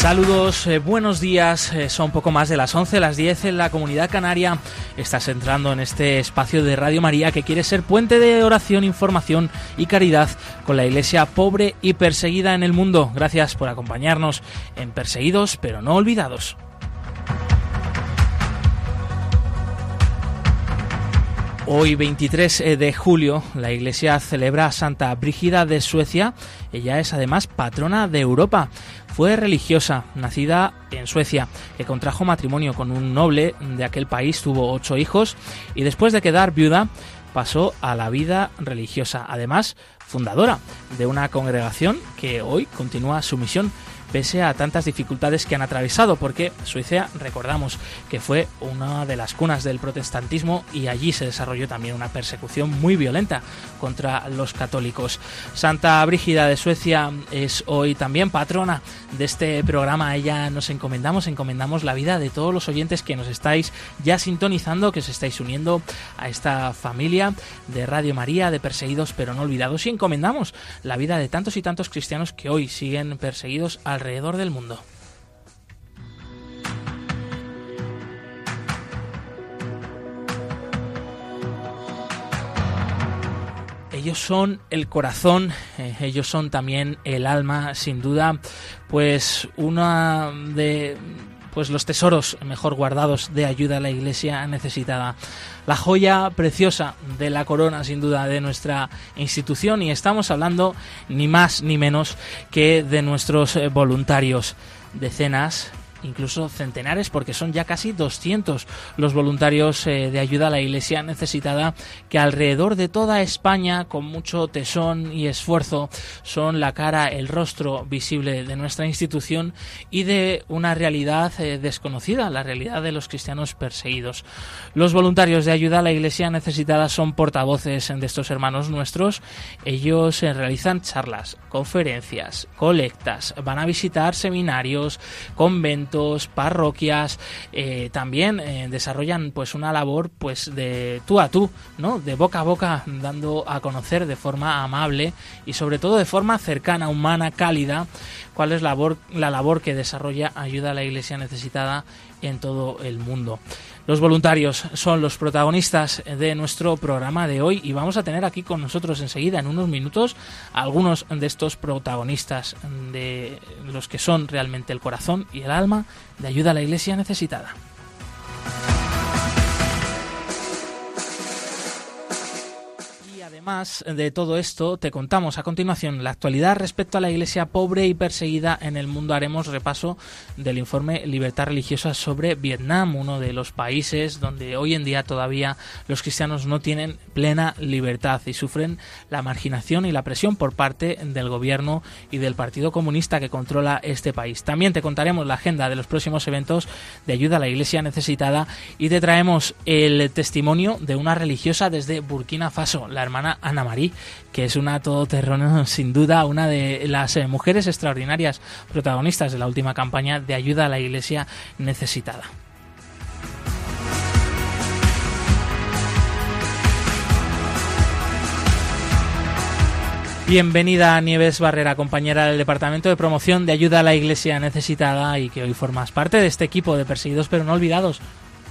Saludos, eh, buenos días. Eh, son poco más de las 11, las 10 en la comunidad canaria. Estás entrando en este espacio de Radio María que quiere ser puente de oración, información y caridad con la iglesia pobre y perseguida en el mundo. Gracias por acompañarnos en Perseguidos pero no olvidados. Hoy 23 eh, de julio la Iglesia celebra a Santa Brígida de Suecia. Ella es además patrona de Europa. Fue religiosa, nacida en Suecia, que contrajo matrimonio con un noble de aquel país, tuvo ocho hijos y después de quedar viuda pasó a la vida religiosa. Además, fundadora de una congregación que hoy continúa su misión pese a tantas dificultades que han atravesado, porque Suecia, recordamos que fue una de las cunas del protestantismo y allí se desarrolló también una persecución muy violenta contra los católicos. Santa Brígida de Suecia es hoy también patrona de este programa. Ella nos encomendamos, encomendamos la vida de todos los oyentes que nos estáis ya sintonizando, que os estáis uniendo a esta familia de Radio María, de perseguidos pero no olvidados, y encomendamos la vida de tantos y tantos cristianos que hoy siguen perseguidos al alrededor del mundo. ellos son el corazón, eh, ellos son también el alma, sin duda, pues una de pues los tesoros mejor guardados de ayuda a la iglesia necesitada. La joya preciosa de la corona, sin duda, de nuestra institución y estamos hablando ni más ni menos que de nuestros eh, voluntarios. Decenas, incluso centenares, porque son ya casi 200 los voluntarios eh, de ayuda a la Iglesia necesitada, que alrededor de toda España, con mucho tesón y esfuerzo, son la cara, el rostro visible de nuestra institución y de una realidad eh, desconocida, la realidad de los cristianos perseguidos. Los voluntarios de ayuda a la Iglesia necesitada son portavoces de estos hermanos nuestros. Ellos eh, realizan charlas, conferencias, colectas, van a visitar seminarios, conventos, parroquias, eh, también eh, desarrollan pues una labor pues de tú a tú, ¿no? De boca a boca, dando a conocer de forma amable y sobre todo de forma cercana, humana, cálida, cuál es la labor, la labor que desarrolla ayuda a la iglesia necesitada en todo el mundo. Los voluntarios son los protagonistas de nuestro programa de hoy y vamos a tener aquí con nosotros enseguida, en unos minutos, algunos de estos protagonistas, de los que son realmente el corazón y el alma de ayuda a la iglesia necesitada. Además de todo esto, te contamos a continuación la actualidad respecto a la iglesia pobre y perseguida en el mundo. Haremos repaso del informe Libertad Religiosa sobre Vietnam, uno de los países donde hoy en día todavía los cristianos no tienen plena libertad y sufren la marginación y la presión por parte del gobierno y del Partido Comunista que controla este país. También te contaremos la agenda de los próximos eventos de ayuda a la iglesia necesitada y te traemos el testimonio de una religiosa desde Burkina Faso, la hermana Ana Marí, que es una todoterreno, sin duda, una de las eh, mujeres extraordinarias protagonistas de la última campaña de ayuda a la iglesia necesitada. Bienvenida Nieves Barrera, compañera del Departamento de Promoción de Ayuda a la Iglesia Necesitada y que hoy formas parte de este equipo de perseguidos pero no olvidados.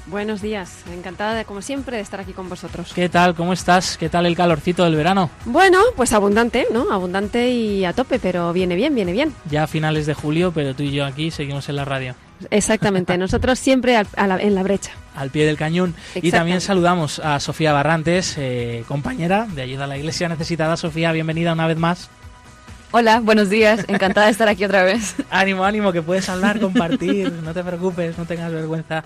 Buenos días, encantada de, como siempre de estar aquí con vosotros. ¿Qué tal? ¿Cómo estás? ¿Qué tal el calorcito del verano? Bueno, pues abundante, ¿no? Abundante y a tope, pero viene bien, viene bien. Ya a finales de julio, pero tú y yo aquí seguimos en la radio. Exactamente, nosotros siempre en la brecha. Al pie del cañón. Y también saludamos a Sofía Barrantes, eh, compañera de Ayuda a la Iglesia Necesitada. Sofía, bienvenida una vez más. Hola, buenos días, encantada de estar aquí otra vez. ánimo, ánimo, que puedes hablar, compartir, no te preocupes, no tengas vergüenza.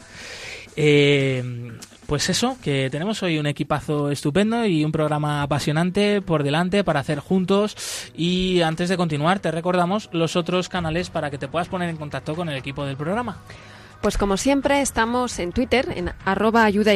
Eh, pues eso, que tenemos hoy un equipazo estupendo y un programa apasionante por delante para hacer juntos. Y antes de continuar, te recordamos los otros canales para que te puedas poner en contacto con el equipo del programa. Pues como siempre, estamos en Twitter, en arroba ayuda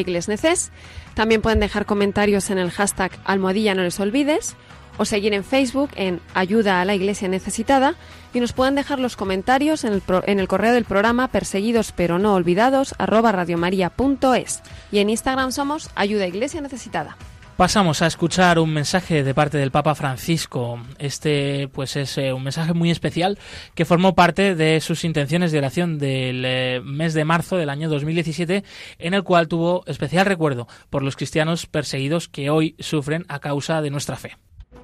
También pueden dejar comentarios en el hashtag almohadilla no les olvides o seguir en Facebook en Ayuda a la Iglesia Necesitada y nos pueden dejar los comentarios en el, correo del programa perseguidos pero no olvidados arroba radiomaria.es y en Instagram somos Ayuda Iglesia Necesitada. Pasamos a escuchar un mensaje de parte del Papa Francisco. Este, pues, es eh, un mensaje muy especial que formó parte de sus intenciones de oración del eh, mes de marzo del año 2017, en el cual tuvo especial recuerdo por los cristianos perseguidos que hoy sufren a causa de nuestra fe.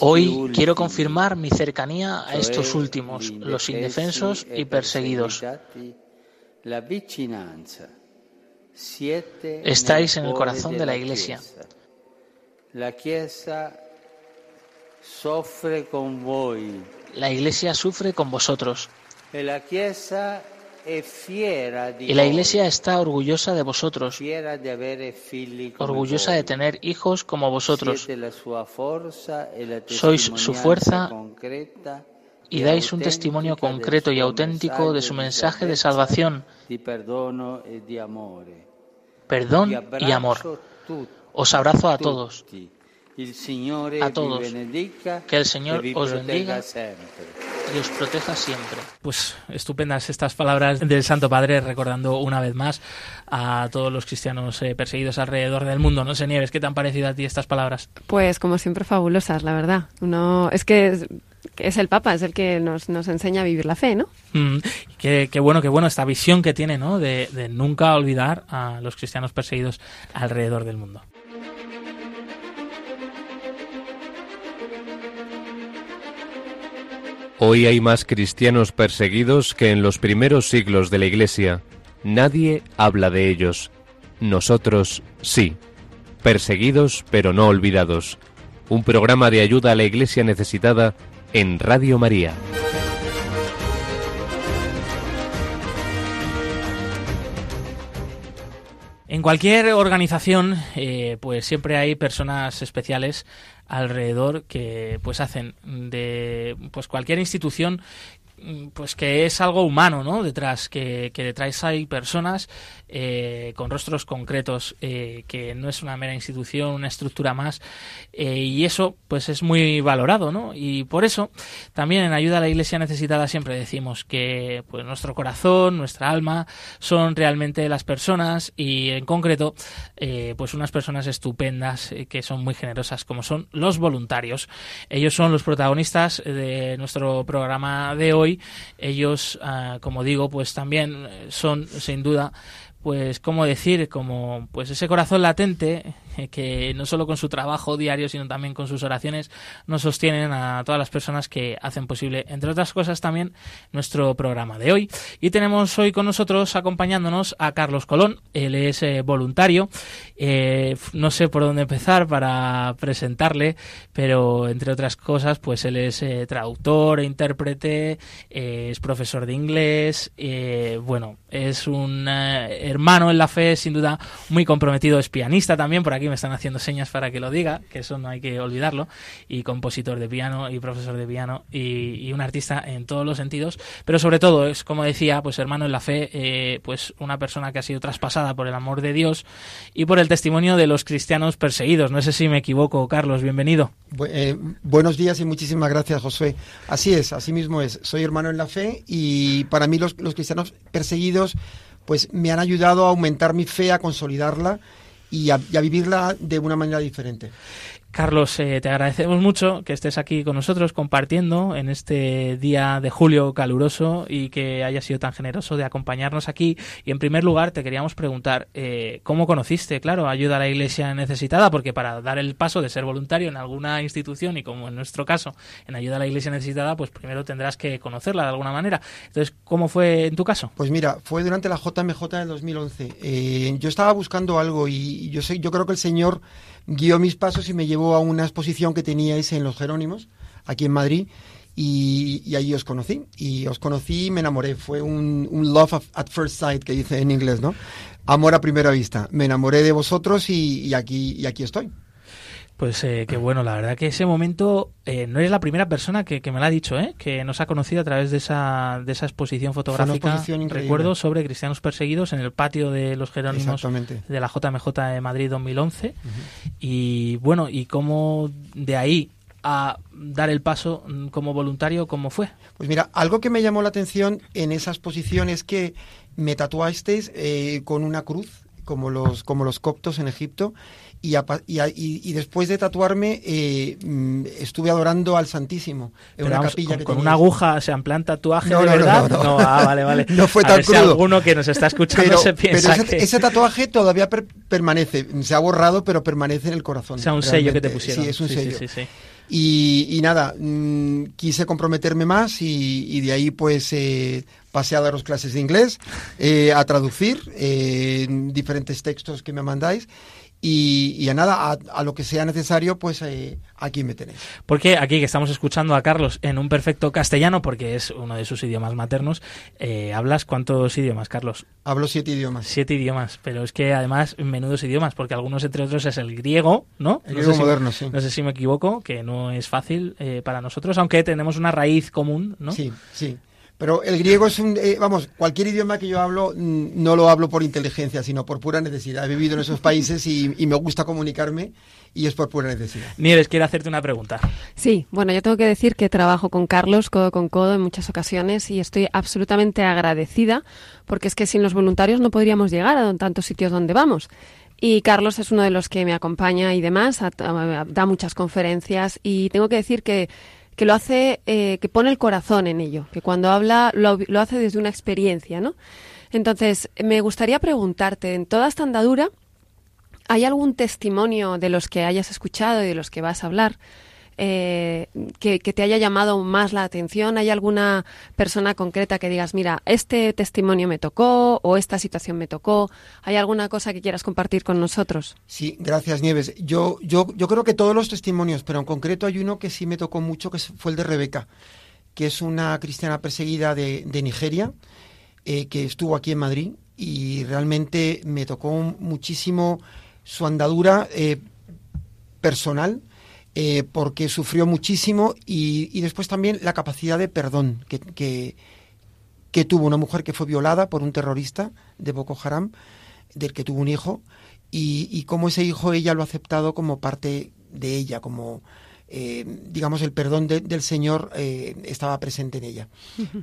Hoy quiero confirmar mi cercanía a estos últimos, los indefensos y perseguidos. Estáis en el corazón de la Iglesia. La Iglesia sufre con vosotros. Y la Iglesia está orgullosa de vosotros, orgullosa de tener hijos como vosotros. Sois su fuerza y dais un testimonio concreto y auténtico de su mensaje de salvación, perdón y amor. Os abrazo a todos. a todos. Que el Señor os bendiga y os proteja siempre. Pues estupendas estas palabras del Santo Padre, recordando una vez más a todos los cristianos eh, perseguidos alrededor del mundo. No sé, Nieves, ¿qué te han parecido a ti estas palabras? Pues como siempre fabulosas, la verdad. Uno, es que es, el Papa, es el que nos, nos enseña a vivir la fe, ¿no? Mm, qué, bueno, qué bueno esta visión que tiene, ¿no? De, de nunca olvidar a los cristianos perseguidos alrededor del mundo. Hoy hay más cristianos perseguidos que en los primeros siglos de la Iglesia. Nadie habla de ellos. Nosotros sí. Perseguidos pero no olvidados. Un programa de ayuda a la Iglesia necesitada en Radio María. En cualquier organización, eh, pues siempre hay personas especiales alrededor que pues hacen de pues cualquier institución pues que es algo humano, ¿no? Detrás, que, que detrás hay personas eh, con rostros concretos, eh, que no es una mera institución, una estructura más, eh, y eso, pues es muy valorado, ¿no? Y por eso, también en Ayuda a la Iglesia Necesitada siempre decimos que, pues nuestro corazón, nuestra alma, son realmente las personas, y en concreto, pues unas personas estupendas, que son muy generosas, como son los voluntarios. Ellos son los protagonistas de nuestro programa de hoy, ellos, ah, como digo, pues también son sin duda pues cómo decir, como pues ese corazón latente que no solo con su trabajo diario, sino también con sus oraciones nos sostienen a todas las personas que hacen posible, entre otras cosas, también nuestro programa de hoy. Y tenemos hoy con nosotros acompañándonos a Carlos Colón, él es eh, voluntario, eh, no sé por dónde empezar para presentarle, pero entre otras cosas, pues él es eh, traductor e intérprete, es profesor de inglés, bueno, es un hermano en la fe, sin duda muy comprometido, es pianista también, por aquí me están haciendo señas para que lo diga, que eso no hay que olvidarlo, y compositor de piano y profesor de piano y, un artista en todos los sentidos, pero sobre todo es, como decía, pues hermano en la fe, eh, pues una persona que ha sido traspasada por el amor de Dios y por el testimonio de los cristianos perseguidos. No sé si me equivoco, Carlos, bienvenido. Eh, buenos días y muchísimas gracias, José. Así es, así mismo es. Soy hermano en la fe y para mí los, los cristianos perseguidos pues me han ayudado a aumentar mi fe, a consolidarla y a, vivirla de una manera diferente. Carlos, eh, te agradecemos mucho que estés aquí con nosotros compartiendo en este día de julio caluroso y que hayas sido tan generoso de acompañarnos aquí. Y en primer lugar, te queríamos preguntar eh, cómo conociste, claro, ayuda a la Iglesia necesitada, porque para dar el paso de ser voluntario en alguna institución y como en nuestro caso, en ayuda a la Iglesia necesitada, pues primero tendrás que conocerla de alguna manera. Entonces, ¿cómo fue en tu caso? Pues mira, fue durante la JMJ del 2011. Eh, yo estaba buscando algo y yo yo creo que el Señor guió mis pasos y me llevó a una exposición que teníais en los Jerónimos, aquí en Madrid. Y, y allí os conocí. Y os conocí y me enamoré. Fue un, un love at first sight, que dice en inglés, ¿no? Amor a primera vista. Me enamoré de vosotros y, y aquí, y aquí estoy. Pues eh, qué bueno, la verdad que ese momento eh, no eres la primera persona que, que me lo ha dicho, ¿eh? que nos ha conocido a través de esa, de esa exposición fotográfica, exposición recuerdo, sobre cristianos perseguidos en el patio de los Jerónimos de la JMJ de Madrid 2011. Y bueno, y cómo de ahí a dar el paso mm, como voluntario, ¿cómo fue? Pues mira, algo que me llamó la atención en esa exposición es que me tatuasteis eh, con una cruz, como los, como los coptos en Egipto, y, apa- y, a- y- después de tatuarme eh, mm, estuve adorando al Santísimo en Pero una vamos, capilla con, que con una aguja, o sea, en plan tatuaje No, de no, no, verdad. no, no. ah, vale, vale. No fue A tan ver si crudo. alguno que nos está escuchando Pero, se pero piensa ese, que... ese tatuaje todavía per- permanece, se ha borrado, pero permanece en el corazón. o sea, un sello que te realmente. pusieron. Sí, es un sí, sello. sí, sí. Y, y nada, mm, quise comprometerme más y, y de ahí pues eh, pasé a daros clases de inglés, eh, a traducir eh, diferentes textos que me mandáis y, y a nada, a, a lo que sea necesario pues eh, aquí me tenéis. Porque aquí que estamos escuchando a Carlos en un perfecto castellano, porque es uno de sus idiomas maternos, eh, ¿hablas cuántos idiomas, Carlos? Hablo siete idiomas. Siete idiomas, pero es que además menudos idiomas, porque algunos entre otros es el griego, ¿no? El No griego si- moderno, sí. No sé si me equivoco, que no es fácil eh, para nosotros, aunque tenemos una raíz común, ¿no? Sí, sí. Pero el griego es un, eh, vamos, cualquier idioma que yo hablo mm, no lo hablo por inteligencia, sino por pura necesidad. He vivido en esos países y, y me gusta comunicarme y es por pura necesidad. Nieves, quiero hacerte una pregunta. Sí, bueno, yo tengo que decir que trabajo con Carlos codo con codo en muchas ocasiones y estoy absolutamente agradecida porque es que sin los voluntarios no podríamos llegar a tantos sitios donde vamos. Y Carlos es uno de los que me acompaña y demás, a- a- da muchas conferencias y tengo que decir que, que lo hace, eh, que pone el corazón en ello, que cuando habla lo, lo hace desde una experiencia, ¿no? Entonces, me gustaría preguntarte, en toda esta andadura, ¿Hay algún testimonio de los que hayas escuchado y de los que vas a hablar eh, que, te haya llamado más la atención? ¿Hay alguna persona concreta que digas, mira, este testimonio me tocó o esta situación me tocó? ¿Hay alguna cosa que quieras compartir con nosotros? Sí, gracias Nieves. Yo, yo, creo que todos los testimonios, pero en concreto hay uno que sí me tocó mucho, que fue el de Rebeca, que es una cristiana perseguida de, de Nigeria, eh, que estuvo aquí en Madrid y realmente me tocó muchísimo su andadura eh, personal, eh, porque sufrió muchísimo y, y después también la capacidad de perdón que, que, que tuvo una mujer que fue violada por un terrorista de Boko Haram, del que tuvo un hijo, y, y cómo ese hijo ella lo ha aceptado como parte de ella, como eh, digamos el perdón de- del Señor eh, estaba presente en ella.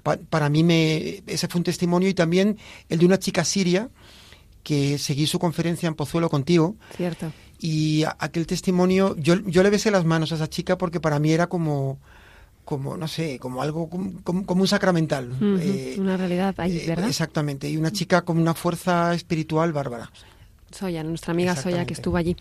Pa- para mí me, ese fue un testimonio y también el de una chica siria que seguí su conferencia en Pozuelo contigo Cierto. y aquel testimonio, yo, yo le besé las manos a esa chica porque para mí era como, como no sé, como algo, como, como- un sacramental. Eh, Una realidad ahí, eh, ¿verdad? exactamente, y una chica con una fuerza espiritual bárbara. Soya, nuestra amiga Soya que estuvo allí.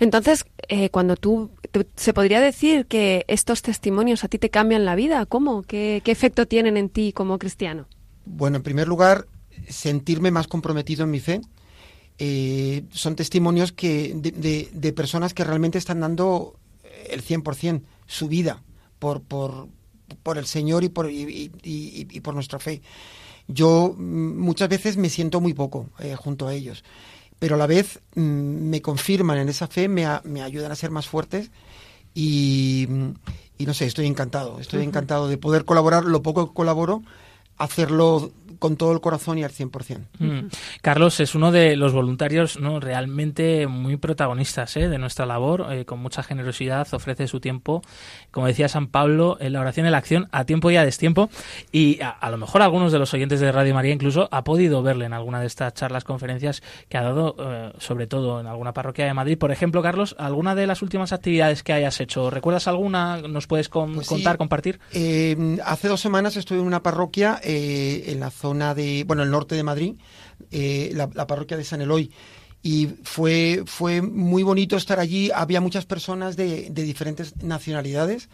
Entonces, eh, cuando tú, tú- se podría decir que estos testimonios a ti te cambian la vida, ¿cómo? ¿Qué, qué efecto tienen en ti como cristiano? Bueno, en primer lugar, sentirme más comprometido en mi fe. Eh, son testimonios que de, de- de personas que realmente están dando el 100%, su vida, por, por, por el Señor y por, y, y- y- y por nuestra fe. Yo mm, muchas veces me siento muy poco eh, junto a ellos, pero a la vez mm, me confirman en esa fe, me, a- me ayudan a ser más fuertes y, mm, y no sé, estoy encantado, estoy encantado de poder colaborar, lo poco que colaboro, hacerlo con todo el corazón y al 100%. Mm. Carlos es uno de los voluntarios no realmente muy protagonistas ¿eh? de nuestra labor, eh, con mucha generosidad, ofrece su tiempo, como decía San Pablo, en la oración y la acción, a tiempo y a destiempo, y a, a lo mejor algunos de los oyentes de Radio María incluso ha podido verle en alguna de estas charlas, conferencias que ha dado, eh, sobre todo en alguna parroquia de Madrid. Por ejemplo, Carlos, ¿alguna de las últimas actividades que hayas hecho? ¿Recuerdas alguna? ¿Nos puedes con- Pues sí. contar, compartir? Hace dos semanas estuve en una parroquia en la zona de, bueno, el norte de Madrid, eh, la, parroquia de San Eloy. Y fue, fue muy bonito estar allí. Había muchas personas de, de diferentes nacionalidades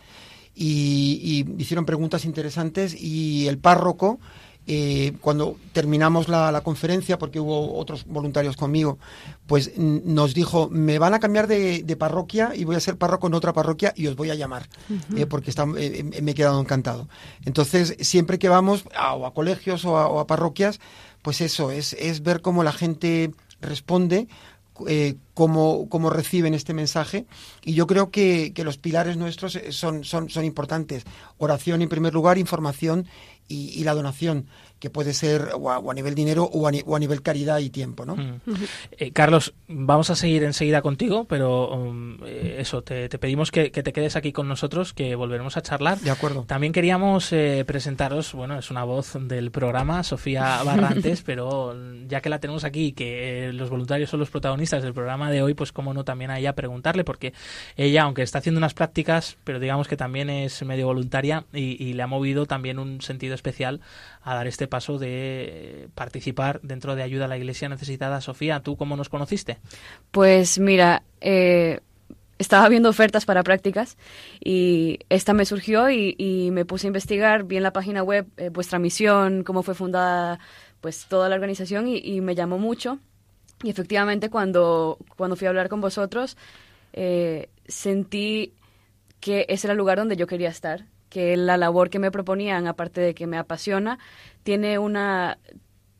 y hicieron preguntas interesantes y el párroco eh, cuando terminamos la, conferencia, porque hubo otros voluntarios conmigo, pues nos dijo, me van a cambiar de, parroquia y voy a ser párroco en otra parroquia y os voy a llamar, eh, porque eh, me he quedado encantado. Entonces, siempre que vamos a, a colegios o a, parroquias, pues eso, es, es ver cómo la gente responde cómo, reciben este mensaje. Y yo creo que, los pilares nuestros son, son, son importantes. Oración en primer lugar, información y la donación que puede ser o a, nivel dinero o a, nivel caridad y tiempo, ¿no? Mm. Eh, Carlos, vamos a seguir enseguida contigo, pero um, eh, eso, te, pedimos que, te quedes aquí con nosotros, que volveremos a charlar. De acuerdo. También queríamos eh, presentaros, bueno, es una voz del programa, Sofía Barrantes, pero ya que la tenemos aquí, que los voluntarios son los protagonistas del programa de hoy, pues cómo no también a ella preguntarle, porque ella, aunque está haciendo unas prácticas, pero digamos que también es medio voluntaria y, y le ha movido también un sentido especial a dar este paso de participar dentro de Ayuda a la Iglesia Necesitada. Sofía, ¿tú cómo nos conociste? Pues mira, eh, estaba viendo ofertas para prácticas y esta me surgió y, me puse a investigar bien la página web, eh, vuestra misión, cómo fue fundada pues toda la organización y, me llamó mucho. Y efectivamente cuando, cuando fui a hablar con vosotros, eh, sentí que ese era el lugar donde yo quería estar que la labor que me proponían, aparte de que me apasiona, tiene una,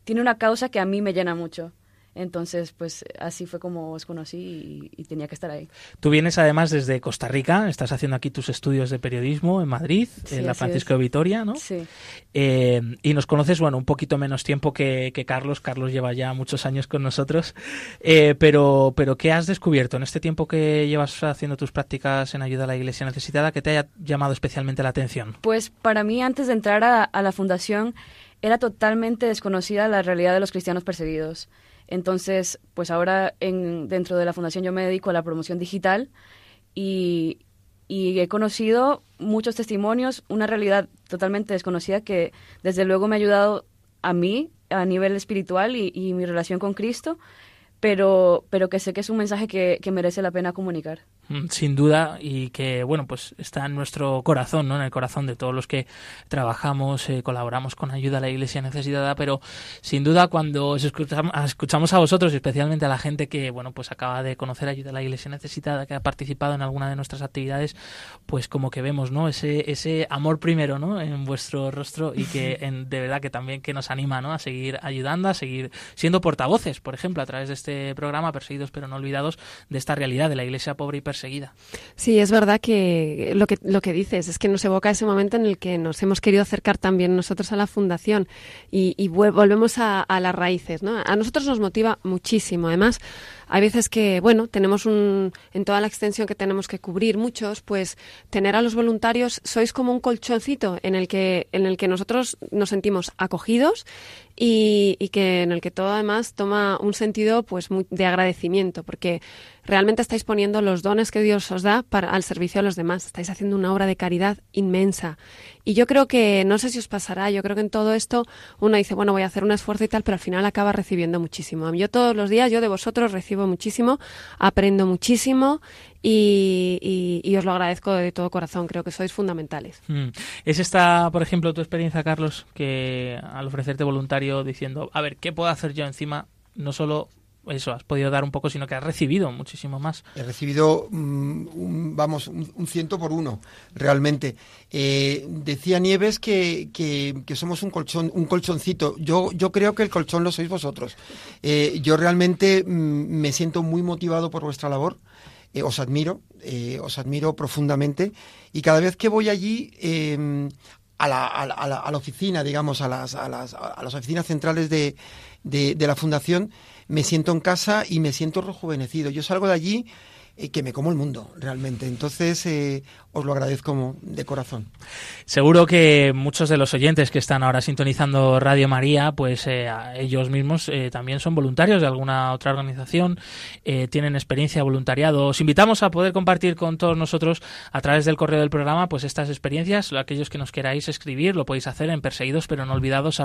tiene una causa que a mí me llena mucho. Entonces, pues así fue como os conocí y, tenía que estar ahí. Tú vienes además desde Costa Rica, estás haciendo aquí tus estudios de periodismo en Madrid, en la Francisco de Vitoria, ¿no? Sí. Eh, y nos conoces, bueno, un poquito menos tiempo que, Carlos. Carlos lleva ya muchos años con nosotros. Eh, pero, pero, ¿qué has descubierto en este tiempo que llevas haciendo tus prácticas en ayuda a la Iglesia necesitada que te haya llamado especialmente la atención? Pues para mí, antes de entrar a, a la fundación, era totalmente desconocida la realidad de los cristianos perseguidos. Entonces, pues ahora en, dentro de la fundación yo me dedico a la promoción digital y, he conocido muchos testimonios, una realidad totalmente desconocida que desde luego me ha ayudado a mí a nivel espiritual y, mi relación con Cristo, pero, pero que sé que es un mensaje que merece la pena comunicar. Mm, sin duda y que bueno pues está en nuestro corazón no en el corazón de todos los que trabajamos eh, colaboramos con ayuda a la iglesia necesitada pero sin duda cuando escuchamos, a vosotros especialmente a la gente que bueno pues acaba de conocer ayuda a la iglesia necesitada que ha participado en alguna de nuestras actividades pues como que vemos no ese ese amor primero no en vuestro rostro y que en, de verdad que también que nos anima no a seguir ayudando a seguir siendo portavoces por ejemplo a través de este programa perseguidos pero no olvidados de esta realidad de la iglesia pobre y seguida. Sí, es verdad que lo que, lo que dices es que nos evoca ese momento en el que nos hemos querido acercar también nosotros a la fundación y, volvemos a, las raíces. A nosotros nos motiva muchísimo. Además, hay veces que, bueno, tenemos un, en toda la extensión que tenemos que cubrir muchos, pues tener a los voluntarios, sois como un colchoncito en el que, en el que nosotros nos sentimos acogidos y, y que en el que todo además toma un sentido pues de agradecimiento, porque realmente estáis poniendo los dones que Dios os da para, al servicio de los demás, estáis haciendo una obra de caridad inmensa. Y yo creo que, no sé si os pasará, yo creo que en todo esto uno dice, bueno, voy a hacer un esfuerzo y tal, pero al final acaba recibiendo muchísimo. Yo todos los días, yo de vosotros recibo muchísimo, aprendo muchísimo y, os lo agradezco de todo corazón. Creo que sois fundamentales. Mm. ¿Es esta, por ejemplo, tu experiencia, Carlos, que al ofrecerte voluntario diciendo, a ver, ¿qué puedo hacer yo encima? No solo eso, has podido dar un poco, sino que has recibido muchísimo más. He recibido, mm, vamos, un, ciento por uno, realmente. Eh, decía Nieves que, que, somos un colchón, un colchoncito. Yo, yo creo que el colchón lo sois vosotros. Eh, yo realmente mm, me siento muy motivado por vuestra labor. Eh, os admiro, os admiro profundamente. Y cada vez que voy allí, em, a la, a, la, a, la, oficina, digamos, a las, a las, a las oficinas centrales de, de la Fundación, me siento en casa y me siento rejuvenecido. Yo salgo de allí eh, que me como el mundo, realmente. Entonces, eh, os lo agradezco de corazón. Seguro que muchos de los oyentes que están ahora sintonizando Radio María, pues eh, ellos mismos también son voluntarios de alguna otra organización, tienen experiencia voluntariado. Os invitamos a poder compartir con todos nosotros a través del correo del programa, pues estas experiencias. Aquellos que nos queráis escribir, lo podéis hacer en perseguidos pero no olvidados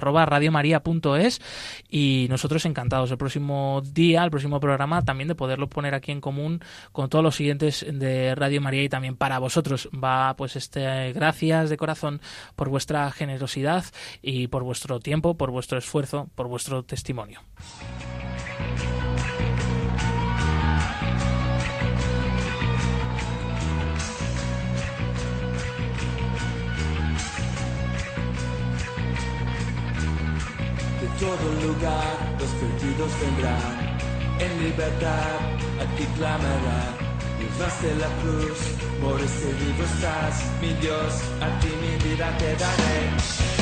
y nosotros encantados el próximo día, el próximo programa, también de poderlo poner aquí en común con todos los siguientes de Radio María y también para vosotros va pues este gracias de corazón por vuestra generosidad y por vuestro tiempo, por vuestro esfuerzo, por vuestro testimonio. todo lugar los perdidos vendrán, en libertad a ti clamarán. Dios de la cruz, por ese vivo mi Dios, a ti mi vida te daré.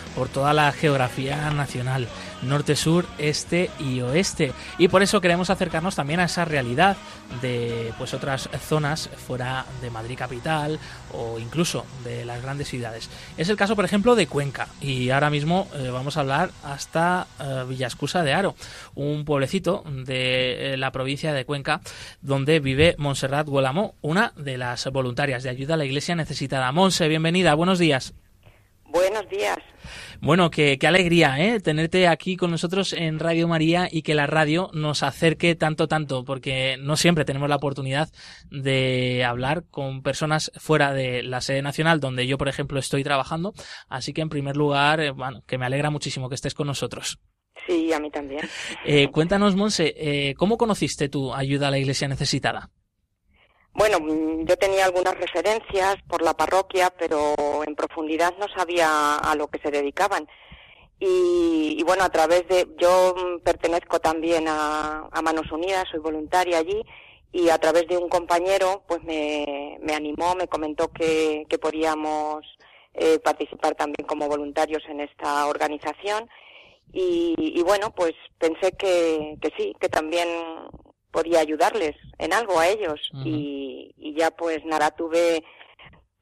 por toda la geografía nacional, norte, sur, este y oeste. Y por eso queremos acercarnos también a esa realidad de pues otras zonas fuera de Madrid capital o incluso de las grandes ciudades. Es el caso, por ejemplo, de Cuenca. Y ahora mismo eh, vamos a hablar hasta eh, Villascusa de Aro, un pueblecito de eh, la provincia de Cuenca donde vive Montserrat Gualamó, una de las voluntarias de ayuda a la iglesia necesitada. Monse, bienvenida, buenos días. Buenos días. Bueno, qué, qué alegría ¿eh? tenerte aquí con nosotros en Radio María y que la radio nos acerque tanto, tanto, porque no siempre tenemos la oportunidad de hablar con personas fuera de la sede nacional, donde yo, por ejemplo, estoy trabajando. Así que, en primer lugar, eh, bueno, que me alegra muchísimo que estés con nosotros. Sí, a mí también. Eh, cuéntanos, Monse, eh, ¿cómo conociste tu ayuda a la iglesia necesitada? Bueno, mm, yo tenía algunas referencias por la parroquia, pero en profundidad no sabía a lo que se dedicaban. Y, y bueno, a través de, yo mm, pertenezco también a, a, Manos Unidas, soy voluntaria allí, y a través de un compañero, pues me, animó, me comentó que, que podíamos eh, participar también como voluntarios en esta organización. Y, y bueno, pues pensé que, que sí, que también podía ayudarles en algo a ellos uh -huh. y, y, ya pues nada tuve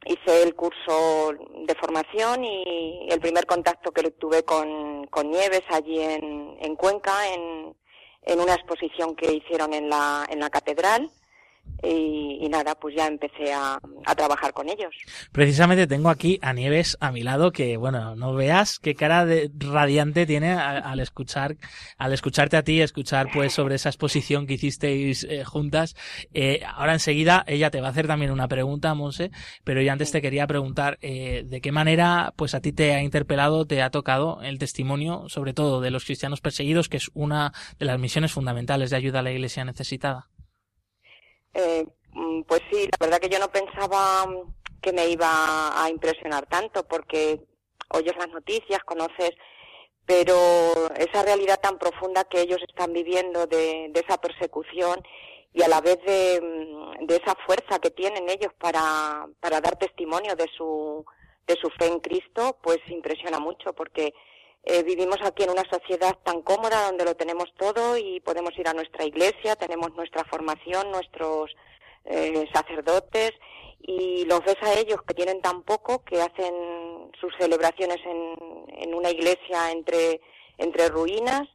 hice el curso de formación y el primer contacto que tuve con, con Nieves allí en, en Cuenca en, en, una exposición que hicieron en la, en la catedral y, nada, pues ya empecé a, trabajar con ellos. Precisamente tengo aquí a Nieves a mi lado que, bueno, no veas qué cara de radiante tiene al, escuchar, al escucharte a ti, escuchar pues sobre esa exposición que hicisteis eh, juntas. Eh, ahora enseguida ella te va a hacer también una pregunta, Monse, pero yo antes te quería preguntar eh, de qué manera pues a ti te ha interpelado, te ha tocado el testimonio, sobre todo de los cristianos perseguidos, que es una de las misiones fundamentales de ayuda a la iglesia necesitada. Eh, mm, pues sí, la verdad que yo no pensaba que me iba a impresionar tanto porque oyes las noticias, conoces, pero esa realidad tan profunda que ellos están viviendo de, esa persecución y a la vez de, mm, de, esa fuerza que tienen ellos para, para dar testimonio de su, de su fe en Cristo, pues impresiona mucho porque eh, vivimos aquí en una sociedad tan cómoda donde lo tenemos todo y podemos ir a nuestra iglesia, tenemos nuestra formación, nuestros eh, sacerdotes y los ves a ellos que tienen tan poco que hacen sus celebraciones en, una iglesia entre, entre ruinas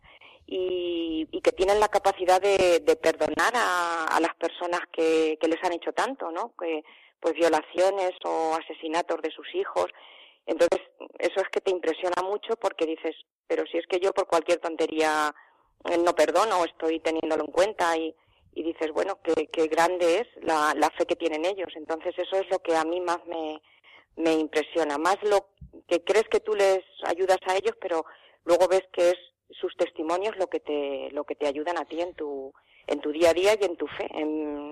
y, y, que tienen la capacidad de, de perdonar a, a, las personas que, que les han hecho tanto, ¿no? Que, pues violaciones o asesinatos de sus hijos entonces, eso es que te impresiona mucho porque dices, pero si es que yo por cualquier tontería eh, no perdono estoy teniéndolo en cuenta y, y dices, bueno, qué, qué grande es la, la, fe que tienen ellos. Entonces, eso es lo que a mí más me, me impresiona. Más lo que crees que tú les ayudas a ellos, pero luego ves que es sus testimonios lo que te, lo que te ayudan a ti en tu, en tu día a día y en tu fe,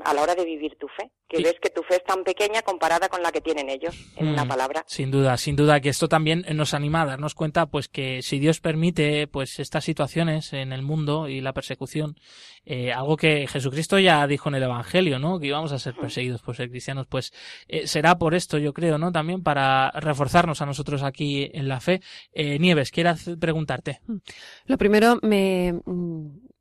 a la hora de vivir tu fe. Que ves que tu fe es tan pequeña comparada con la que tienen ellos, en una mm, palabra. Sin duda, sin duda que esto también nos anima a darnos cuenta pues que si Dios permite pues estas situaciones en el mundo y la persecución, eh, algo que Jesucristo ya dijo en el Evangelio, ¿no? Que íbamos a ser perseguidos por ser cristianos, pues eh, será por esto, yo creo, ¿no? También para reforzarnos a nosotros aquí en la fe. Eh, Nieves, quiero preguntarte. Lo primero, me,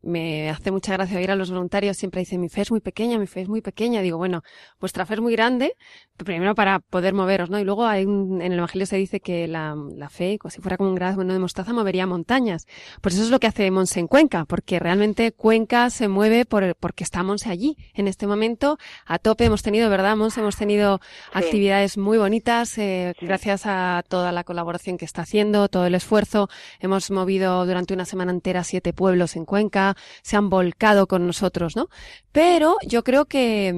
me hace mucha gracia oír a los voluntarios, siempre dicen, mi fe es muy pequeña, mi fe es muy pequeña. Digo, bueno, vuestra fe es muy grande, primero para poder moveros, ¿no? Y luego hay en el Evangelio se dice que la, la fe, como si fuera como un grano de mostaza, movería montañas. Pues eso es lo que hace Monse en Cuenca, porque realmente Cuenca se mueve por, porque está Monse allí. En este momento, a tope hemos tenido, ¿verdad, Monse? Hemos tenido actividades muy bonitas, eh, gracias a toda la colaboración que está haciendo, todo el esfuerzo. Hemos movido durante una semana entera siete pueblos en Cuenca, se han volcado con nosotros, ¿no? Pero yo creo que,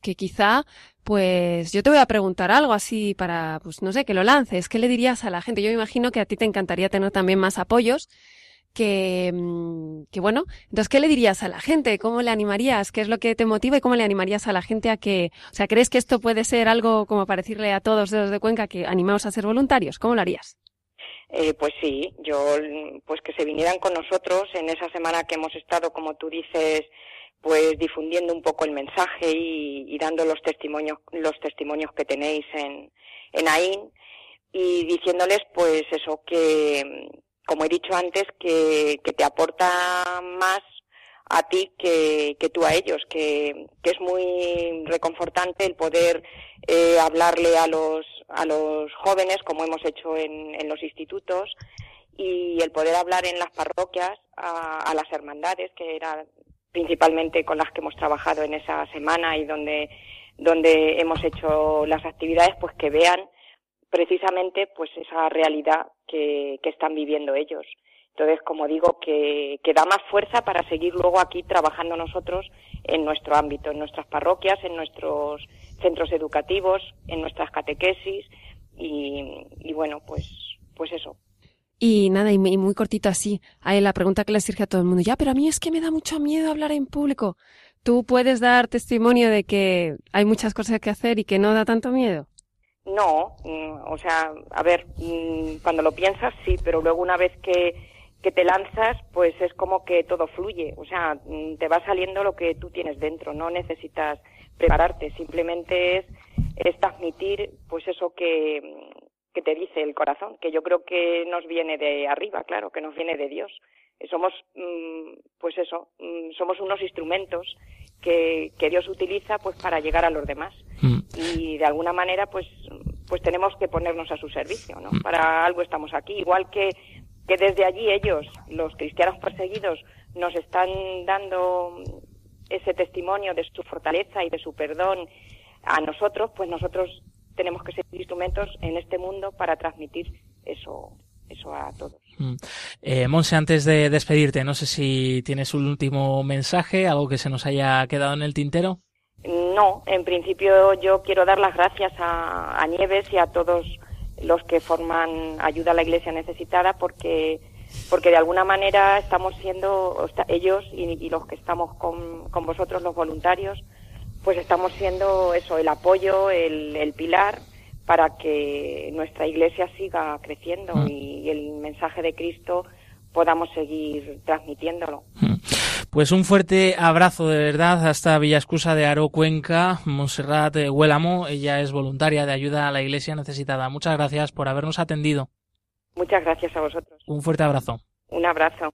que quizá pues yo te voy a preguntar algo así para, pues no sé, que lo lances. ¿Qué le dirías a la gente? Yo me imagino que a ti te encantaría tener también más apoyos. Que, que bueno, entonces, ¿qué le dirías a la gente? ¿Cómo le animarías? ¿Qué es lo que te motiva y cómo le animarías a la gente a que, o sea, ¿crees que esto puede ser algo como para decirle a todos los de Cuenca que animaos a ser voluntarios? ¿Cómo lo harías? Eh, pues sí, yo, pues que se vinieran con nosotros en esa semana que hemos estado, como tú dices, pues difundiendo un poco el mensaje y, dando los testimonios, los testimonios que tenéis en, en AIN y diciéndoles, pues eso, que, como he dicho antes, que, que te aporta más a ti que, que tú a ellos, que, que es muy reconfortante el poder eh, hablarle a los, a los jóvenes, como hemos hecho en, en los institutos, y el poder hablar en las parroquias a, las hermandades, que era principalmente con las que hemos trabajado en esa semana y donde, donde hemos hecho las actividades, pues que vean precisamente pues esa realidad que están viviendo ellos. Entonces, como digo, que, que, da más fuerza para seguir luego aquí trabajando nosotros en nuestro ámbito, en nuestras parroquias, en nuestros centros educativos, en nuestras catequesis y, y bueno, pues, pues eso. Y nada, y muy cortito así, hay la pregunta que le surge a todo el mundo, ya, pero a mí es que me da mucho miedo hablar en público. ¿Tú puedes dar testimonio de que hay muchas cosas que hacer y que no da tanto miedo? No, mm, o sea, a ver, mm, cuando lo piensas sí, pero luego una vez que que te lanzas, pues es como que todo fluye, o sea, mm, te va saliendo lo que tú tienes dentro, no necesitas prepararte, simplemente es, es transmitir pues eso que, que te dice el corazón, que yo creo que nos viene de arriba, claro, que nos viene de Dios. Somos, mm, pues eso, mm, somos unos instrumentos que, que Dios utiliza pues para llegar a los demás. Y de alguna manera pues, pues tenemos que ponernos a su servicio, ¿no? Para algo estamos aquí, igual que que desde allí ellos, los cristianos perseguidos, nos están dando ese testimonio de su fortaleza y de su perdón a nosotros, pues nosotros tenemos que ser instrumentos en este mundo para transmitir eso, eso a todos. Mm. Eh, Monse, antes de despedirte, no sé si tienes un último mensaje, algo que se nos haya quedado en el tintero. No, en principio yo quiero dar las gracias a, Nieves y a todos los que forman Ayuda a la Iglesia Necesitada porque porque de alguna manera estamos siendo ellos y, los que estamos con, con, vosotros los voluntarios pues estamos siendo eso el apoyo el, el pilar para que nuestra iglesia siga creciendo mm. y el mensaje de Cristo podamos seguir transmitiéndolo. Mm. Pues un fuerte abrazo de verdad hasta Villascusa de Aro, Cuenca, Montserrat Huélamo. Ella es voluntaria de ayuda a la iglesia necesitada. Muchas gracias por habernos atendido. Muchas gracias a vosotros. Un fuerte abrazo. Un abrazo.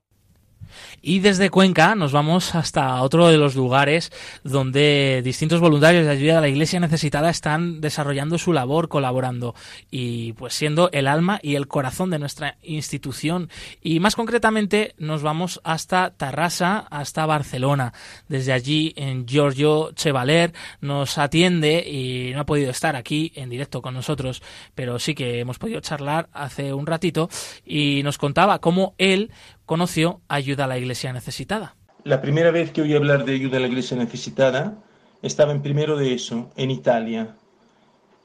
Y desde Cuenca nos vamos hasta otro de los lugares donde distintos voluntarios de ayuda a la iglesia necesitada están desarrollando su labor, colaborando y pues siendo el alma y el corazón de nuestra institución. Y más concretamente nos vamos hasta Tarrasa, hasta Barcelona. Desde allí en Giorgio Chevaler nos atiende y no ha podido estar aquí en directo con nosotros, pero sí que hemos podido charlar hace un ratito y nos contaba cómo él conoció ayuda a la iglesia necesitada. La primera vez que oí hablar de ayuda a la iglesia necesitada estaba en primero de eso, en Italia.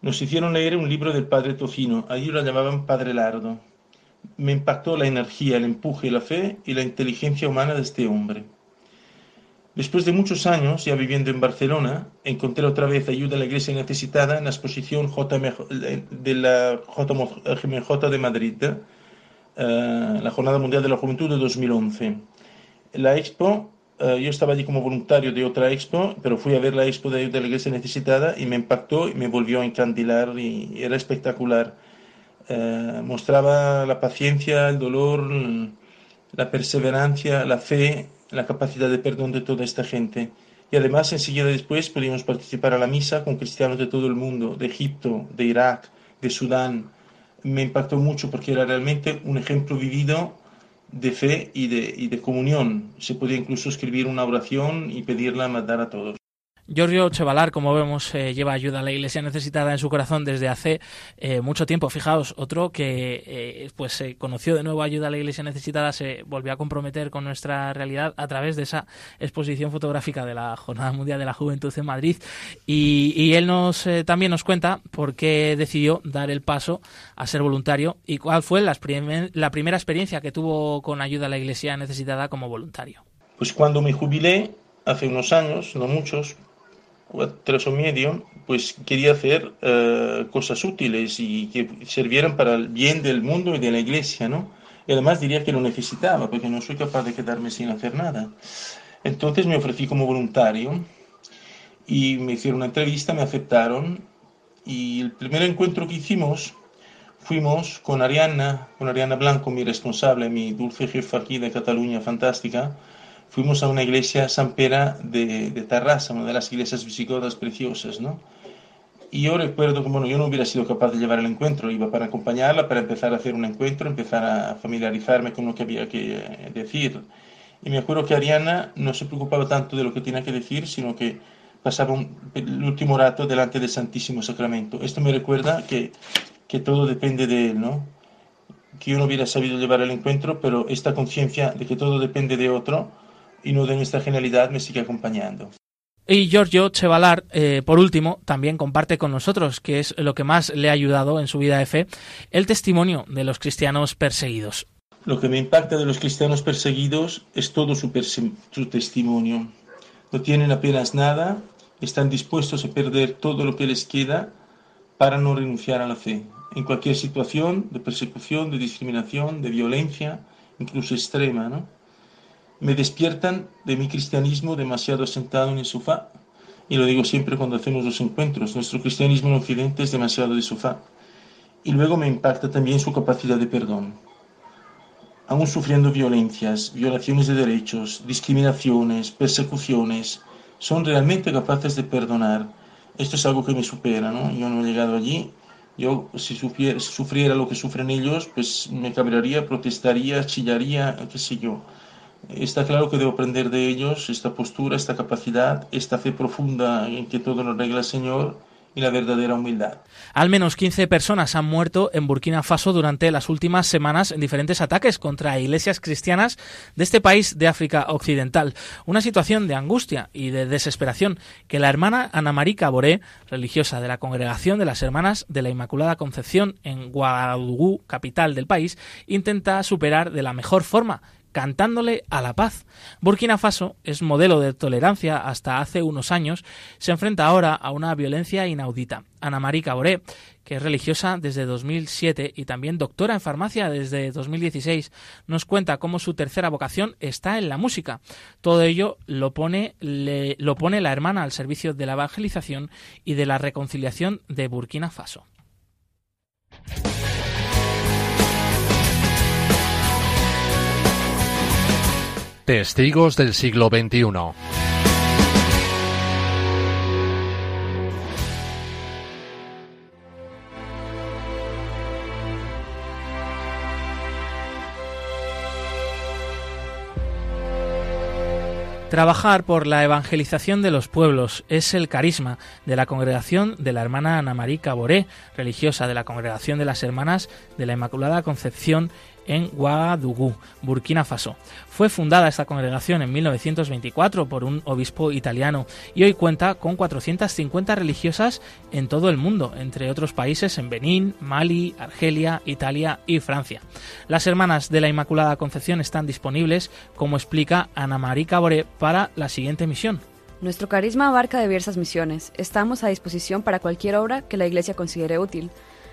Nos hicieron leer un libro del padre Tofino, allí lo llamaban Padre Lardo. Me impactó la energía, el empuje, la fe y la inteligencia humana de este hombre. Después de muchos años, ya viviendo en Barcelona, encontré otra vez ayuda a la iglesia necesitada en la exposición de la JMJ de Madrid, eh, la Jornada Mundial de la Juventud de 2011. La expo, eh, yo estaba allí como voluntario de otra expo, pero fui a ver la expo de, la Iglesia Necesitada y me impactó y me volvió a encandilar y, era espectacular. Eh, mostraba la paciencia, el dolor, la perseverancia, la fe, la capacidad de perdón de toda esta gente. Y además, enseguida después, pudimos participar a la misa con cristianos de todo el mundo, de Egipto, de Irak, de Sudán, me impactó mucho porque era realmente un ejemplo vivido de fe y de, y de comunión. Se podía incluso escribir una oración y pedirla a mandar a todos. Giorgio Chevalar, como vemos, eh, lleva ayuda a la Iglesia necesitada en su corazón desde hace eh, mucho tiempo. Fijaos, otro que eh, pues se conoció de nuevo ayuda a la Iglesia necesitada, se volvió a comprometer con nuestra realidad a través de esa exposición fotográfica de la Jornada Mundial de la Juventud en Madrid. Y, él nos también nos cuenta por qué decidió dar el paso a ser voluntario y cuál fue la primera experiencia que tuvo con ayuda a la Iglesia necesitada como voluntario. Pues cuando me jubilé, hace unos años, no muchos, tres o medio, pues quería hacer eh, cosas útiles y que sirvieran para el bien del mundo y de la iglesia, ¿no? Y además diría que lo necesitaba, porque no soy capaz de quedarme sin hacer nada. Entonces me ofrecí como voluntario y me hicieron una entrevista, me aceptaron y el primer encuentro que hicimos fuimos con Ariana, con Ariana Blanco, mi responsable, mi dulce jefa aquí de Cataluña, fantástica, fuimos a una iglesia sampera de, de Tarrasa, una de las iglesias visigodas preciosas, ¿no? Y yo recuerdo que, bueno, yo no hubiera sido capaz de llevar el encuentro, iba para acompañarla, para empezar a hacer un encuentro, empezar a familiarizarme con lo que había que decir. Y me acuerdo que Ariana no se preocupaba tanto de lo que tenía que decir, sino que pasaba el último rato delante del Santísimo Sacramento. Esto me recuerda que, que todo depende de Él, ¿no? Que yo no hubiera sabido llevar el encuentro, pero esta conciencia de que todo depende de otro, y no de nuestra genialidad me sigue acompañando. Y Giorgio Chevalar, eh, por último, también comparte con nosotros, que es lo que más le ha ayudado en su vida de fe, el testimonio de los cristianos perseguidos. Lo que me impacta de los cristianos perseguidos es todo su, su testimonio. No tienen apenas nada, están dispuestos a perder todo lo que les queda para no renunciar a la fe. En cualquier situación de persecución, de discriminación, de violencia, incluso extrema, ¿no? Me despiertan de mi cristianismo demasiado sentado en el sofá. Y lo digo siempre cuando hacemos los encuentros, nuestro cristianismo en Occidente es demasiado de sofá. Y luego me impacta también su capacidad de perdón. Aún sufriendo violencias, violaciones de derechos, discriminaciones, persecuciones, son realmente capaces de perdonar. Esto es algo que me supera, ¿no? Yo no he llegado allí. Yo, si sufriera lo que sufren ellos, pues me cabrearía, protestaría, chillaría, qué sé yo Está claro que debo aprender de ellos esta postura, esta capacidad, esta fe profunda en que todo nos regla el Señor y la verdadera humildad. Al menos 15 personas han muerto en Burkina Faso durante las últimas semanas en diferentes ataques contra iglesias cristianas de este país de África Occidental. Una situación de angustia y de desesperación que la hermana Ana María Caboré, religiosa de la Congregación de las Hermanas de la Inmaculada Concepción en Ouagadougou, capital del país, intenta superar de la mejor forma cantándole a la paz. Burkina Faso es modelo de tolerancia hasta hace unos años, se enfrenta ahora a una violencia inaudita. Ana María Caboré, que es religiosa desde 2007 y también doctora en farmacia desde 2016, nos cuenta cómo su tercera vocación está en la música. Todo ello lo pone, lo pone la hermana al servicio de la evangelización y de la reconciliación de Burkina Faso. Testigos del siglo XXI. Trabajar por la evangelización de los pueblos es el carisma de la congregación de la hermana Ana María Caboré, religiosa de la congregación de las hermanas de la Inmaculada Concepción en Ouagadougou, Burkina Faso. Fue fundada esta congregación en 1924 por un obispo italiano y hoy cuenta con 450 religiosas en todo el mundo, entre otros países en Benín, Mali, Argelia, Italia y Francia. Las hermanas de la Inmaculada Concepción están disponibles, como explica Ana María Caboré, para la siguiente misión. Nuestro carisma abarca diversas misiones. Estamos a disposición para cualquier obra que la Iglesia considere útil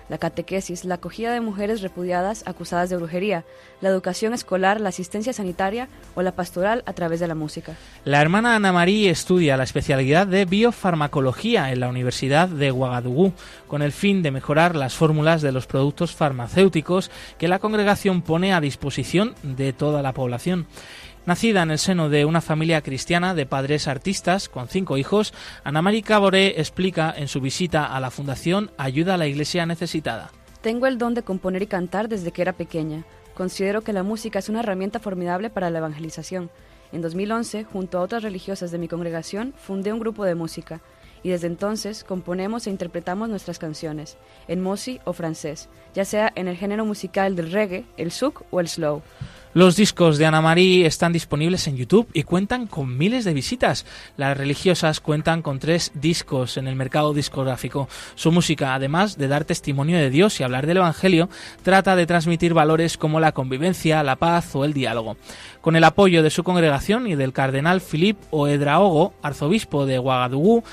la catequesis, la acogida de mujeres repudiadas acusadas de brujería, la educación escolar, la asistencia sanitaria o la pastoral a través de la música. La hermana Ana María estudia la especialidad de biofarmacología en la Universidad de Ouagadougou con el fin de mejorar las fórmulas de los productos farmacéuticos que la congregación pone a disposición de toda la población. Nacida en el seno de una familia cristiana de padres artistas con cinco hijos, Ana María Caboré explica en su visita a la Fundación Ayuda a la Iglesia Necesitada. Tengo el don de componer y cantar desde que era pequeña. Considero que la música es una herramienta formidable para la evangelización. En 2011, junto a otras religiosas de mi congregación, fundé un grupo de música y desde entonces componemos e interpretamos nuestras canciones, en mosi o francés, ya sea en el género musical del reggae, el souk o el slow. Los discos de Ana María están disponibles en YouTube y cuentan con miles de visitas. Las religiosas cuentan con tres discos en el mercado discográfico. Su música, además de dar testimonio de Dios y hablar del Evangelio, trata de transmitir valores como la convivencia, la paz o el diálogo. Con el apoyo de su congregación y del cardenal Philippe Oedraogo, arzobispo de Ouagadougou,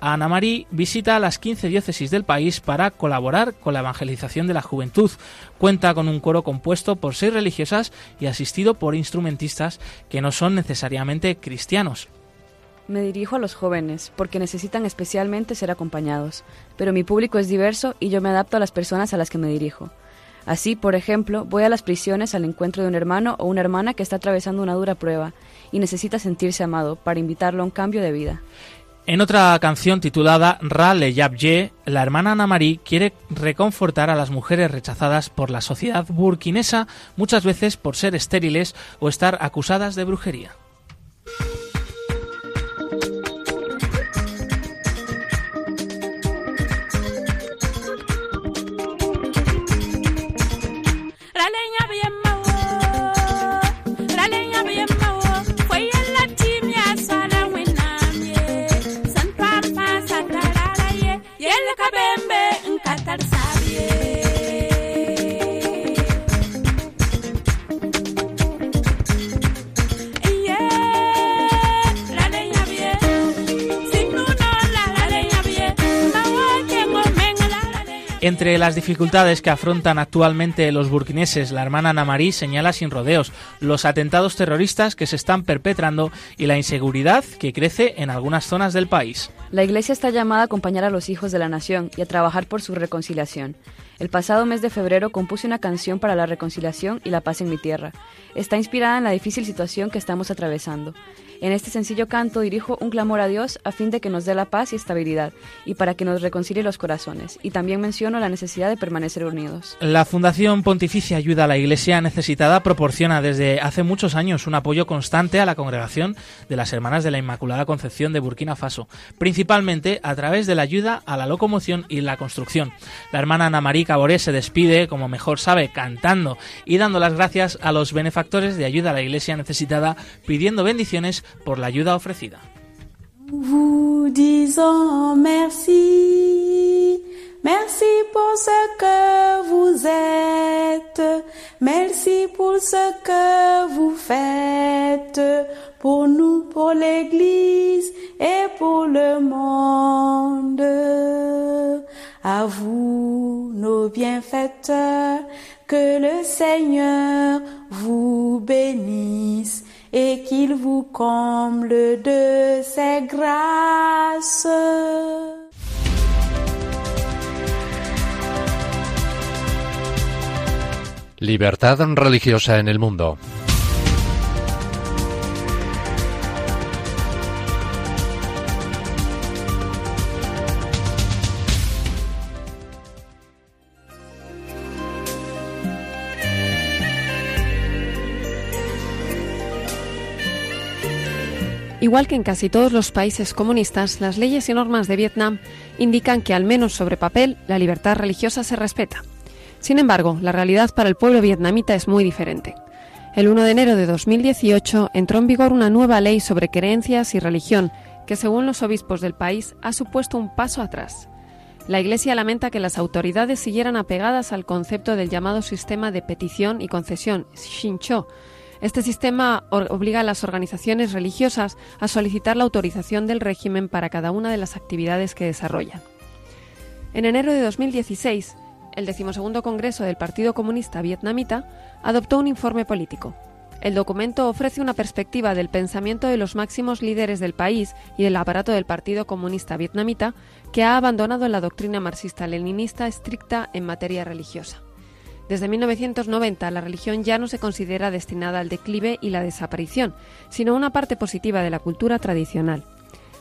Ana María visita las 15 diócesis del país para colaborar con la evangelización de la juventud. Cuenta con un coro compuesto por seis religiosas y asistido por instrumentistas que no son necesariamente cristianos. Me dirijo a los jóvenes porque necesitan especialmente ser acompañados, pero mi público es diverso y yo me adapto a las personas a las que me dirijo. Así, por ejemplo, voy a las prisiones al encuentro de un hermano o una hermana que está atravesando una dura prueba y necesita sentirse amado para invitarlo a un cambio de vida. En otra canción titulada Ra le Yabye, la hermana Ana Marie quiere reconfortar a las mujeres rechazadas por la sociedad burkinesa, muchas veces por ser estériles o estar acusadas de brujería. Entre las dificultades que afrontan actualmente los burkineses, la hermana Namarí señala sin rodeos los atentados terroristas que se están perpetrando y la inseguridad que crece en algunas zonas del país. La Iglesia está llamada a acompañar a los hijos de la nación y a trabajar por su reconciliación. El pasado mes de febrero compuse una canción para la reconciliación y la paz en mi tierra. Está inspirada en la difícil situación que estamos atravesando. En este sencillo canto dirijo un clamor a Dios a fin de que nos dé la paz y estabilidad y para que nos reconcilie los corazones. Y también menciono la necesidad de permanecer unidos. La Fundación Pontificia Ayuda a la Iglesia Necesitada proporciona desde hace muchos años un apoyo constante a la congregación de las Hermanas de la Inmaculada Concepción de Burkina Faso, principalmente a través de la ayuda a la locomoción y la construcción. La hermana Ana María Caboré se despide, como mejor sabe, cantando y dando las gracias a los benefactores de ayuda a la Iglesia necesitada, pidiendo bendiciones por la ayuda ofrecida. Vous disons merci, merci pour ce que vous êtes, merci pour ce que vous faites, pour nous, pour l'Église et pour le monde. À vous, nos bienfaiteurs, que le Seigneur vous bénisse et qu'il vous comble de ses grâces. Libertad religiosa en el mundo. Igual que en casi todos los países comunistas, las leyes y normas de Vietnam indican que, al menos sobre papel, la libertad religiosa se respeta. Sin embargo, la realidad para el pueblo vietnamita es muy diferente. El 1 de enero de 2018 entró en vigor una nueva ley sobre creencias y religión que, según los obispos del país, ha supuesto un paso atrás. La Iglesia lamenta que las autoridades siguieran apegadas al concepto del llamado sistema de petición y concesión, Shincho, este sistema obliga a las organizaciones religiosas a solicitar la autorización del régimen para cada una de las actividades que desarrollan. En enero de 2016, el decimosegundo Congreso del Partido Comunista Vietnamita adoptó un informe político. El documento ofrece una perspectiva del pensamiento de los máximos líderes del país y del aparato del Partido Comunista Vietnamita, que ha abandonado la doctrina marxista-leninista estricta en materia religiosa. Desde 1990 la religión ya no se considera destinada al declive y la desaparición, sino una parte positiva de la cultura tradicional.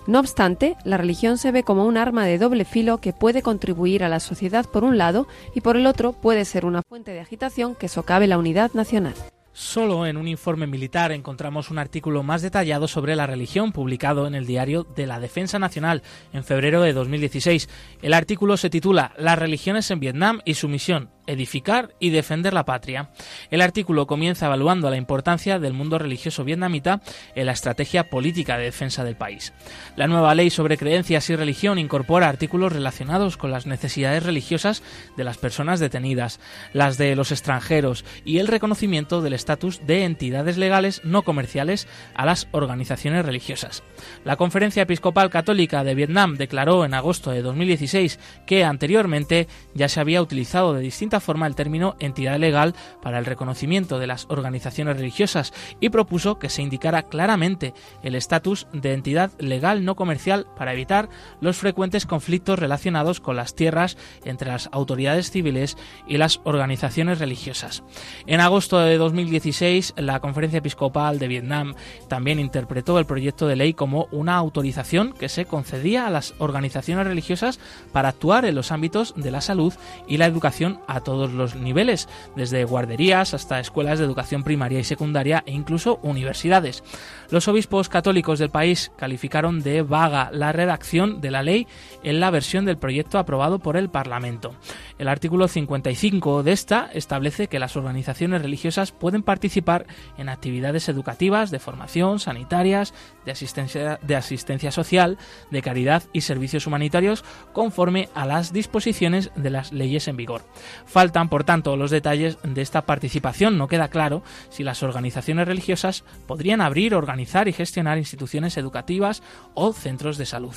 No obstante, la religión se ve como un arma de doble filo que puede contribuir a la sociedad por un lado y por el otro puede ser una fuente de agitación que socave la unidad nacional. Solo en un informe militar encontramos un artículo más detallado sobre la religión publicado en el diario de la Defensa Nacional en febrero de 2016. El artículo se titula Las religiones en Vietnam y su misión, edificar y defender la patria. El artículo comienza evaluando la importancia del mundo religioso vietnamita en la estrategia política de defensa del país. La nueva ley sobre creencias y religión incorpora artículos relacionados con las necesidades religiosas de las personas detenidas, las de los extranjeros y el reconocimiento del estatus de entidades legales no comerciales a las organizaciones religiosas. La Conferencia Episcopal Católica de Vietnam declaró en agosto de 2016 que anteriormente ya se había utilizado de distintas forma el término entidad legal para el reconocimiento de las organizaciones religiosas y propuso que se indicara claramente el estatus de entidad legal no comercial para evitar los frecuentes conflictos relacionados con las tierras entre las autoridades civiles y las organizaciones religiosas. En agosto de 2016, la Conferencia Episcopal de Vietnam también interpretó el proyecto de ley como una autorización que se concedía a las organizaciones religiosas para actuar en los ámbitos de la salud y la educación a todos los niveles, desde guarderías hasta escuelas de educación primaria y secundaria e incluso universidades. Los obispos católicos del país calificaron de vaga la redacción de la ley en la versión del proyecto aprobado por el Parlamento. El artículo 55 de esta establece que las organizaciones religiosas pueden participar en actividades educativas, de formación, sanitarias, de asistencia, social, de caridad y servicios humanitarios conforme a las disposiciones de las leyes en vigor. Faltan, por tanto, los detalles de esta participación. No queda claro si las organizaciones religiosas podrían abrir, organizar y gestionar instituciones educativas o centros de salud.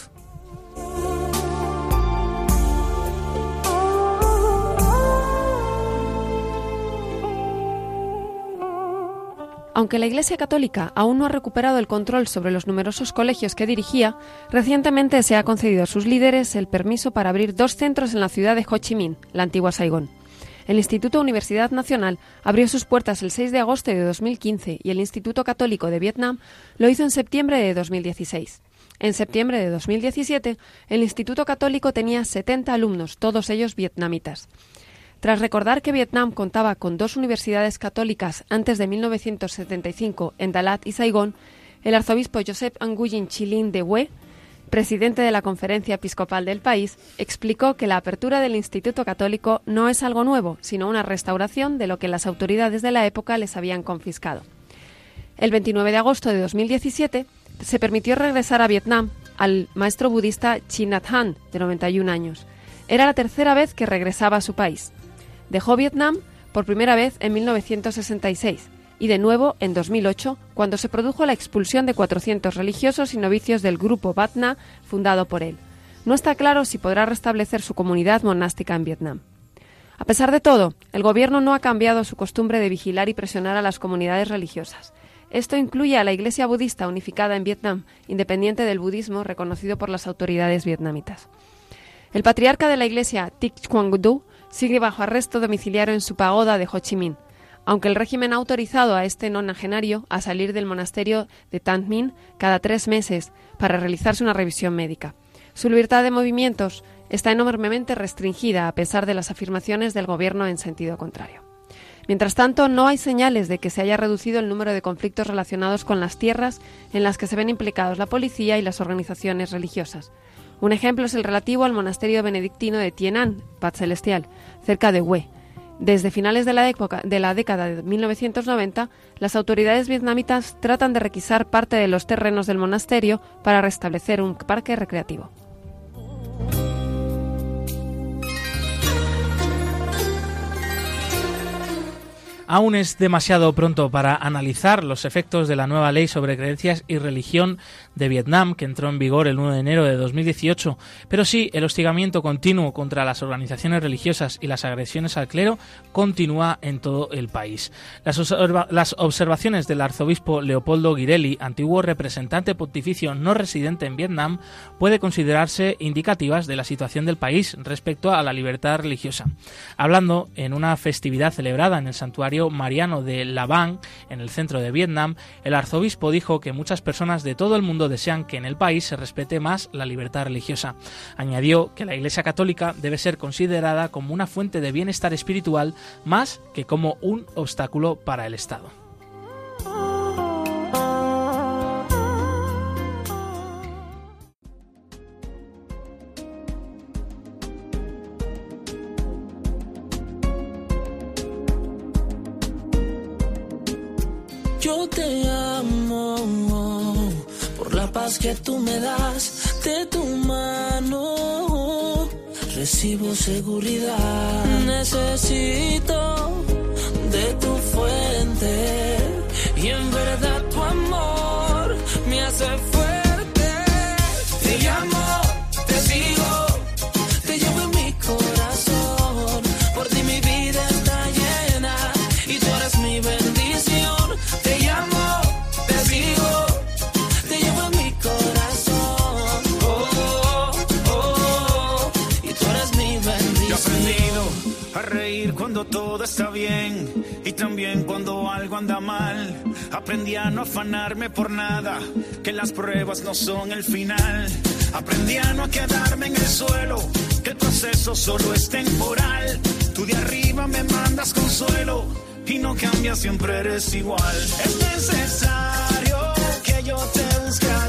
Aunque la Iglesia Católica aún no ha recuperado el control sobre los numerosos colegios que dirigía, recientemente se ha concedido a sus líderes el permiso para abrir dos centros en la ciudad de Ho Chi Minh, la antigua Saigón. El Instituto Universidad Nacional abrió sus puertas el 6 de agosto de 2015 y el Instituto Católico de Vietnam lo hizo en septiembre de 2016. En septiembre de 2017, el Instituto Católico tenía 70 alumnos, todos ellos vietnamitas. Tras recordar que Vietnam contaba con dos universidades católicas antes de 1975 en Dalat y Saigón, el arzobispo Joseph Nguyen Chilin de Hue, presidente de la Conferencia Episcopal del país, explicó que la apertura del Instituto Católico no es algo nuevo, sino una restauración de lo que las autoridades de la época les habían confiscado. El 29 de agosto de 2017 se permitió regresar a Vietnam al maestro budista Chin Nhat Hanh, de 91 años. Era la tercera vez que regresaba a su país. Dejó Vietnam por primera vez en 1966 y de nuevo en 2008, cuando se produjo la expulsión de 400 religiosos y novicios del grupo Batna fundado por él. No está claro si podrá restablecer su comunidad monástica en Vietnam. A pesar de todo, el gobierno no ha cambiado su costumbre de vigilar y presionar a las comunidades religiosas. Esto incluye a la Iglesia budista unificada en Vietnam, independiente del budismo reconocido por las autoridades vietnamitas. El patriarca de la Iglesia, Thich Quang Du, sigue bajo arresto domiciliario en su pagoda de Ho Chi Minh, aunque el régimen ha autorizado a este nonagenario a salir del monasterio de Tan Minh cada tres meses para realizarse una revisión médica. Su libertad de movimientos está enormemente restringida a pesar de las afirmaciones del gobierno en sentido contrario. Mientras tanto, no hay señales de que se haya reducido el número de conflictos relacionados con las tierras en las que se ven implicados la policía y las organizaciones religiosas. Un ejemplo es el relativo al monasterio benedictino de Tienan, Paz Celestial, cerca de Hue. Desde finales de la, época, de la década de 1990, las autoridades vietnamitas tratan de requisar parte de los terrenos del monasterio para restablecer un parque recreativo. Aún es demasiado pronto para analizar los efectos de la nueva ley sobre creencias y religión de Vietnam, que entró en vigor el 1 de enero de 2018, pero sí el hostigamiento continuo contra las organizaciones religiosas y las agresiones al clero continúa en todo el país. Las, las observaciones del arzobispo Leopoldo Guirelli, antiguo representante pontificio no residente en Vietnam, puede considerarse indicativas de la situación del país respecto a la libertad religiosa. Hablando en una festividad celebrada en el santuario mariano de La Bang, en el centro de Vietnam, el arzobispo dijo que muchas personas de todo el mundo desean que en el país se respete más la libertad religiosa. Añadió que la Iglesia Católica debe ser considerada como una fuente de bienestar espiritual más que como un obstáculo para el Estado. Yo te amo la paz que tú me das de tu mano. Recibo seguridad. Necesito de tu fuente y en verdad tu amor me hace fuerte. Todo está bien y también cuando algo anda mal. Aprendí a no afanarme por nada, que las pruebas no son el final. Aprendí a no quedarme en el suelo, que el proceso solo es temporal. Tú de arriba me mandas consuelo y no cambias, siempre eres igual. Es necesario que yo te busque a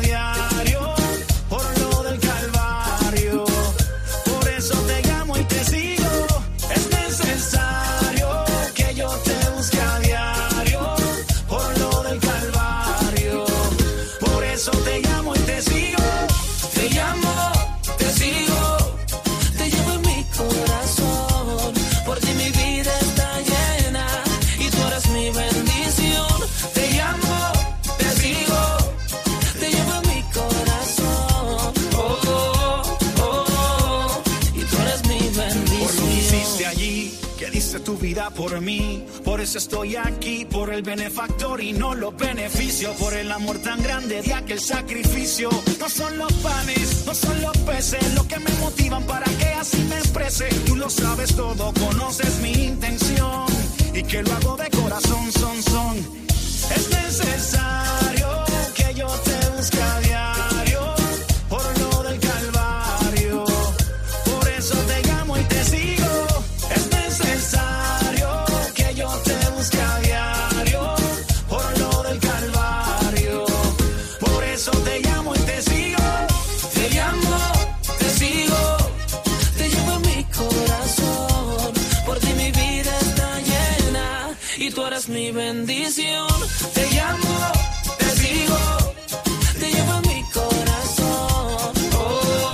por mí. Por eso estoy aquí, por el benefactor y no los beneficios. Por el amor tan grande de aquel sacrificio. No son los panes, no son los peces, lo que me motivan para que así me exprese. Tú lo sabes todo, conoces mi intención. Y que lo hago de corazón, son, son. Es necesario que yo te busque a bendición. Te llamo, te sigo. Te llevo en mi corazón. Oh,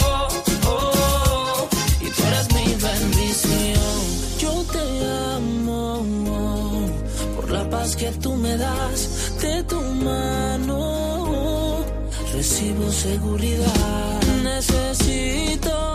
oh, oh. Y tú eres mi bendición. Yo te amo por la paz que tú me das de tu mano. Recibo seguridad. Necesito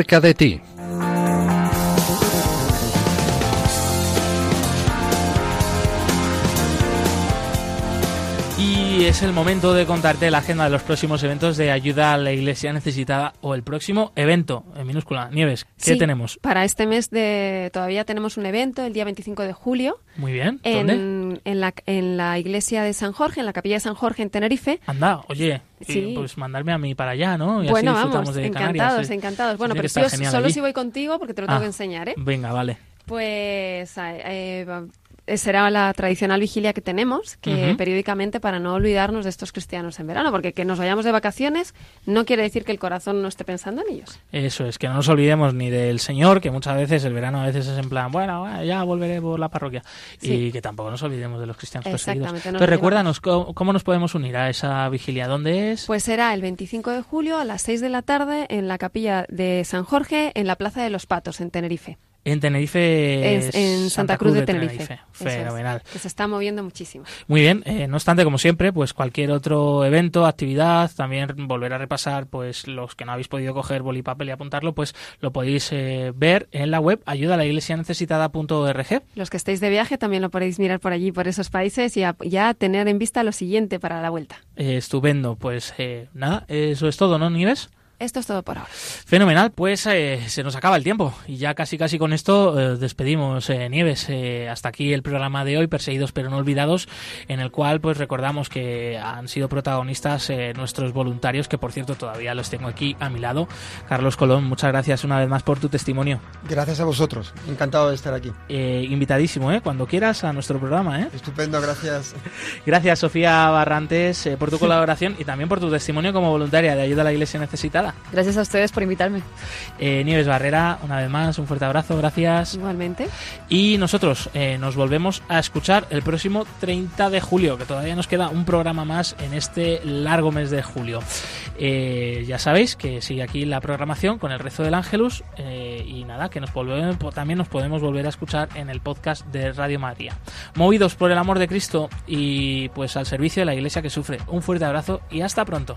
Cerca de ti. Y es el momento de contarte la agenda de los próximos eventos de ayuda a la iglesia necesitada o el próximo evento, en minúscula. Nieves, ¿qué Sí, tenemos? Para este mes de todavía tenemos un evento el día 25 de julio Muy bien. ¿Dónde? en, en la, en la iglesia de San Jorge, en la capilla de San Jorge en Tenerife. Anda, oye, Sí. pues mandarme a mí para allá, ¿no? Y así bueno, disfrutamos vamos, de encantados, Canarias. sí. encantados. Bueno, Tiene pero genial solo allí. si voy contigo porque te lo tengo Ah, que enseñar, ¿eh? Venga, vale. Pues eh, eh, será la tradicional vigilia que tenemos, que periódicamente para no olvidarnos de estos cristianos en verano, porque que nos vayamos de vacaciones no quiere decir que el corazón no esté pensando en ellos. Eso es, que no nos olvidemos ni del Señor, que muchas veces el verano a veces es en plan, bueno, bueno, ya volveré por la parroquia. Sí. Y que tampoco nos olvidemos de los cristianos perseguidos. Exactamente, nos Entonces, recuérdanos cómo, cómo nos podemos unir a esa vigilia. ¿Dónde es? Pues será el 25 de julio a las 6 de la tarde en la capilla de San Jorge, en la Plaza de los Patos, en Tenerife. En Tenerife. En Santa, Cruz, de Tenerife. Es, Fenomenal. que se está moviendo muchísimo. Muy bien, eh, no obstante, como siempre, pues cualquier otro evento, actividad, también volver a repasar, pues los que no habéis podido coger boli y papel y apuntarlo, pues lo podéis eh, ver en la web ayuda a la iglesia necesitada.org. Los que estéis de viaje también lo podéis mirar por allí, por esos países y a- ya tener en vista lo siguiente para la vuelta. Eh, estupendo, pues eh, nada, eso es todo, ¿no, Nieves? Esto es todo por ahora. Fenomenal, pues eh, se nos acaba el tiempo y ya casi casi con esto eh, despedimos eh, Nieves. Eh, hasta aquí el programa de hoy, Perseguidos pero no olvidados, en el cual pues recordamos que han sido protagonistas eh, nuestros voluntarios, que por cierto todavía los tengo aquí a mi lado. Carlos Colón, muchas gracias una vez más por tu testimonio. Gracias a vosotros. Encantado de estar aquí. Eh, invitadísimo, ¿eh? cuando quieras a nuestro programa. ¿eh? Estupendo, gracias. Gracias Sofía Barrantes eh, por tu colaboración y también por tu testimonio como voluntaria de ayuda a la iglesia necesitada. Gracias a ustedes por invitarme. Eh, Nieves Barrera, una vez más, un fuerte abrazo, gracias. Igualmente. Y nosotros eh, nos volvemos a escuchar el próximo 30 de julio, que todavía nos queda un programa más en este largo mes de julio. Eh, ya sabéis que sigue aquí la programación con el rezo del Ángelus y nada, que nos volvemos, también nos podemos volver a escuchar en el podcast de Radio María. Movidos por el amor de Cristo y pues al servicio de la iglesia que sufre. Un fuerte abrazo y hasta pronto.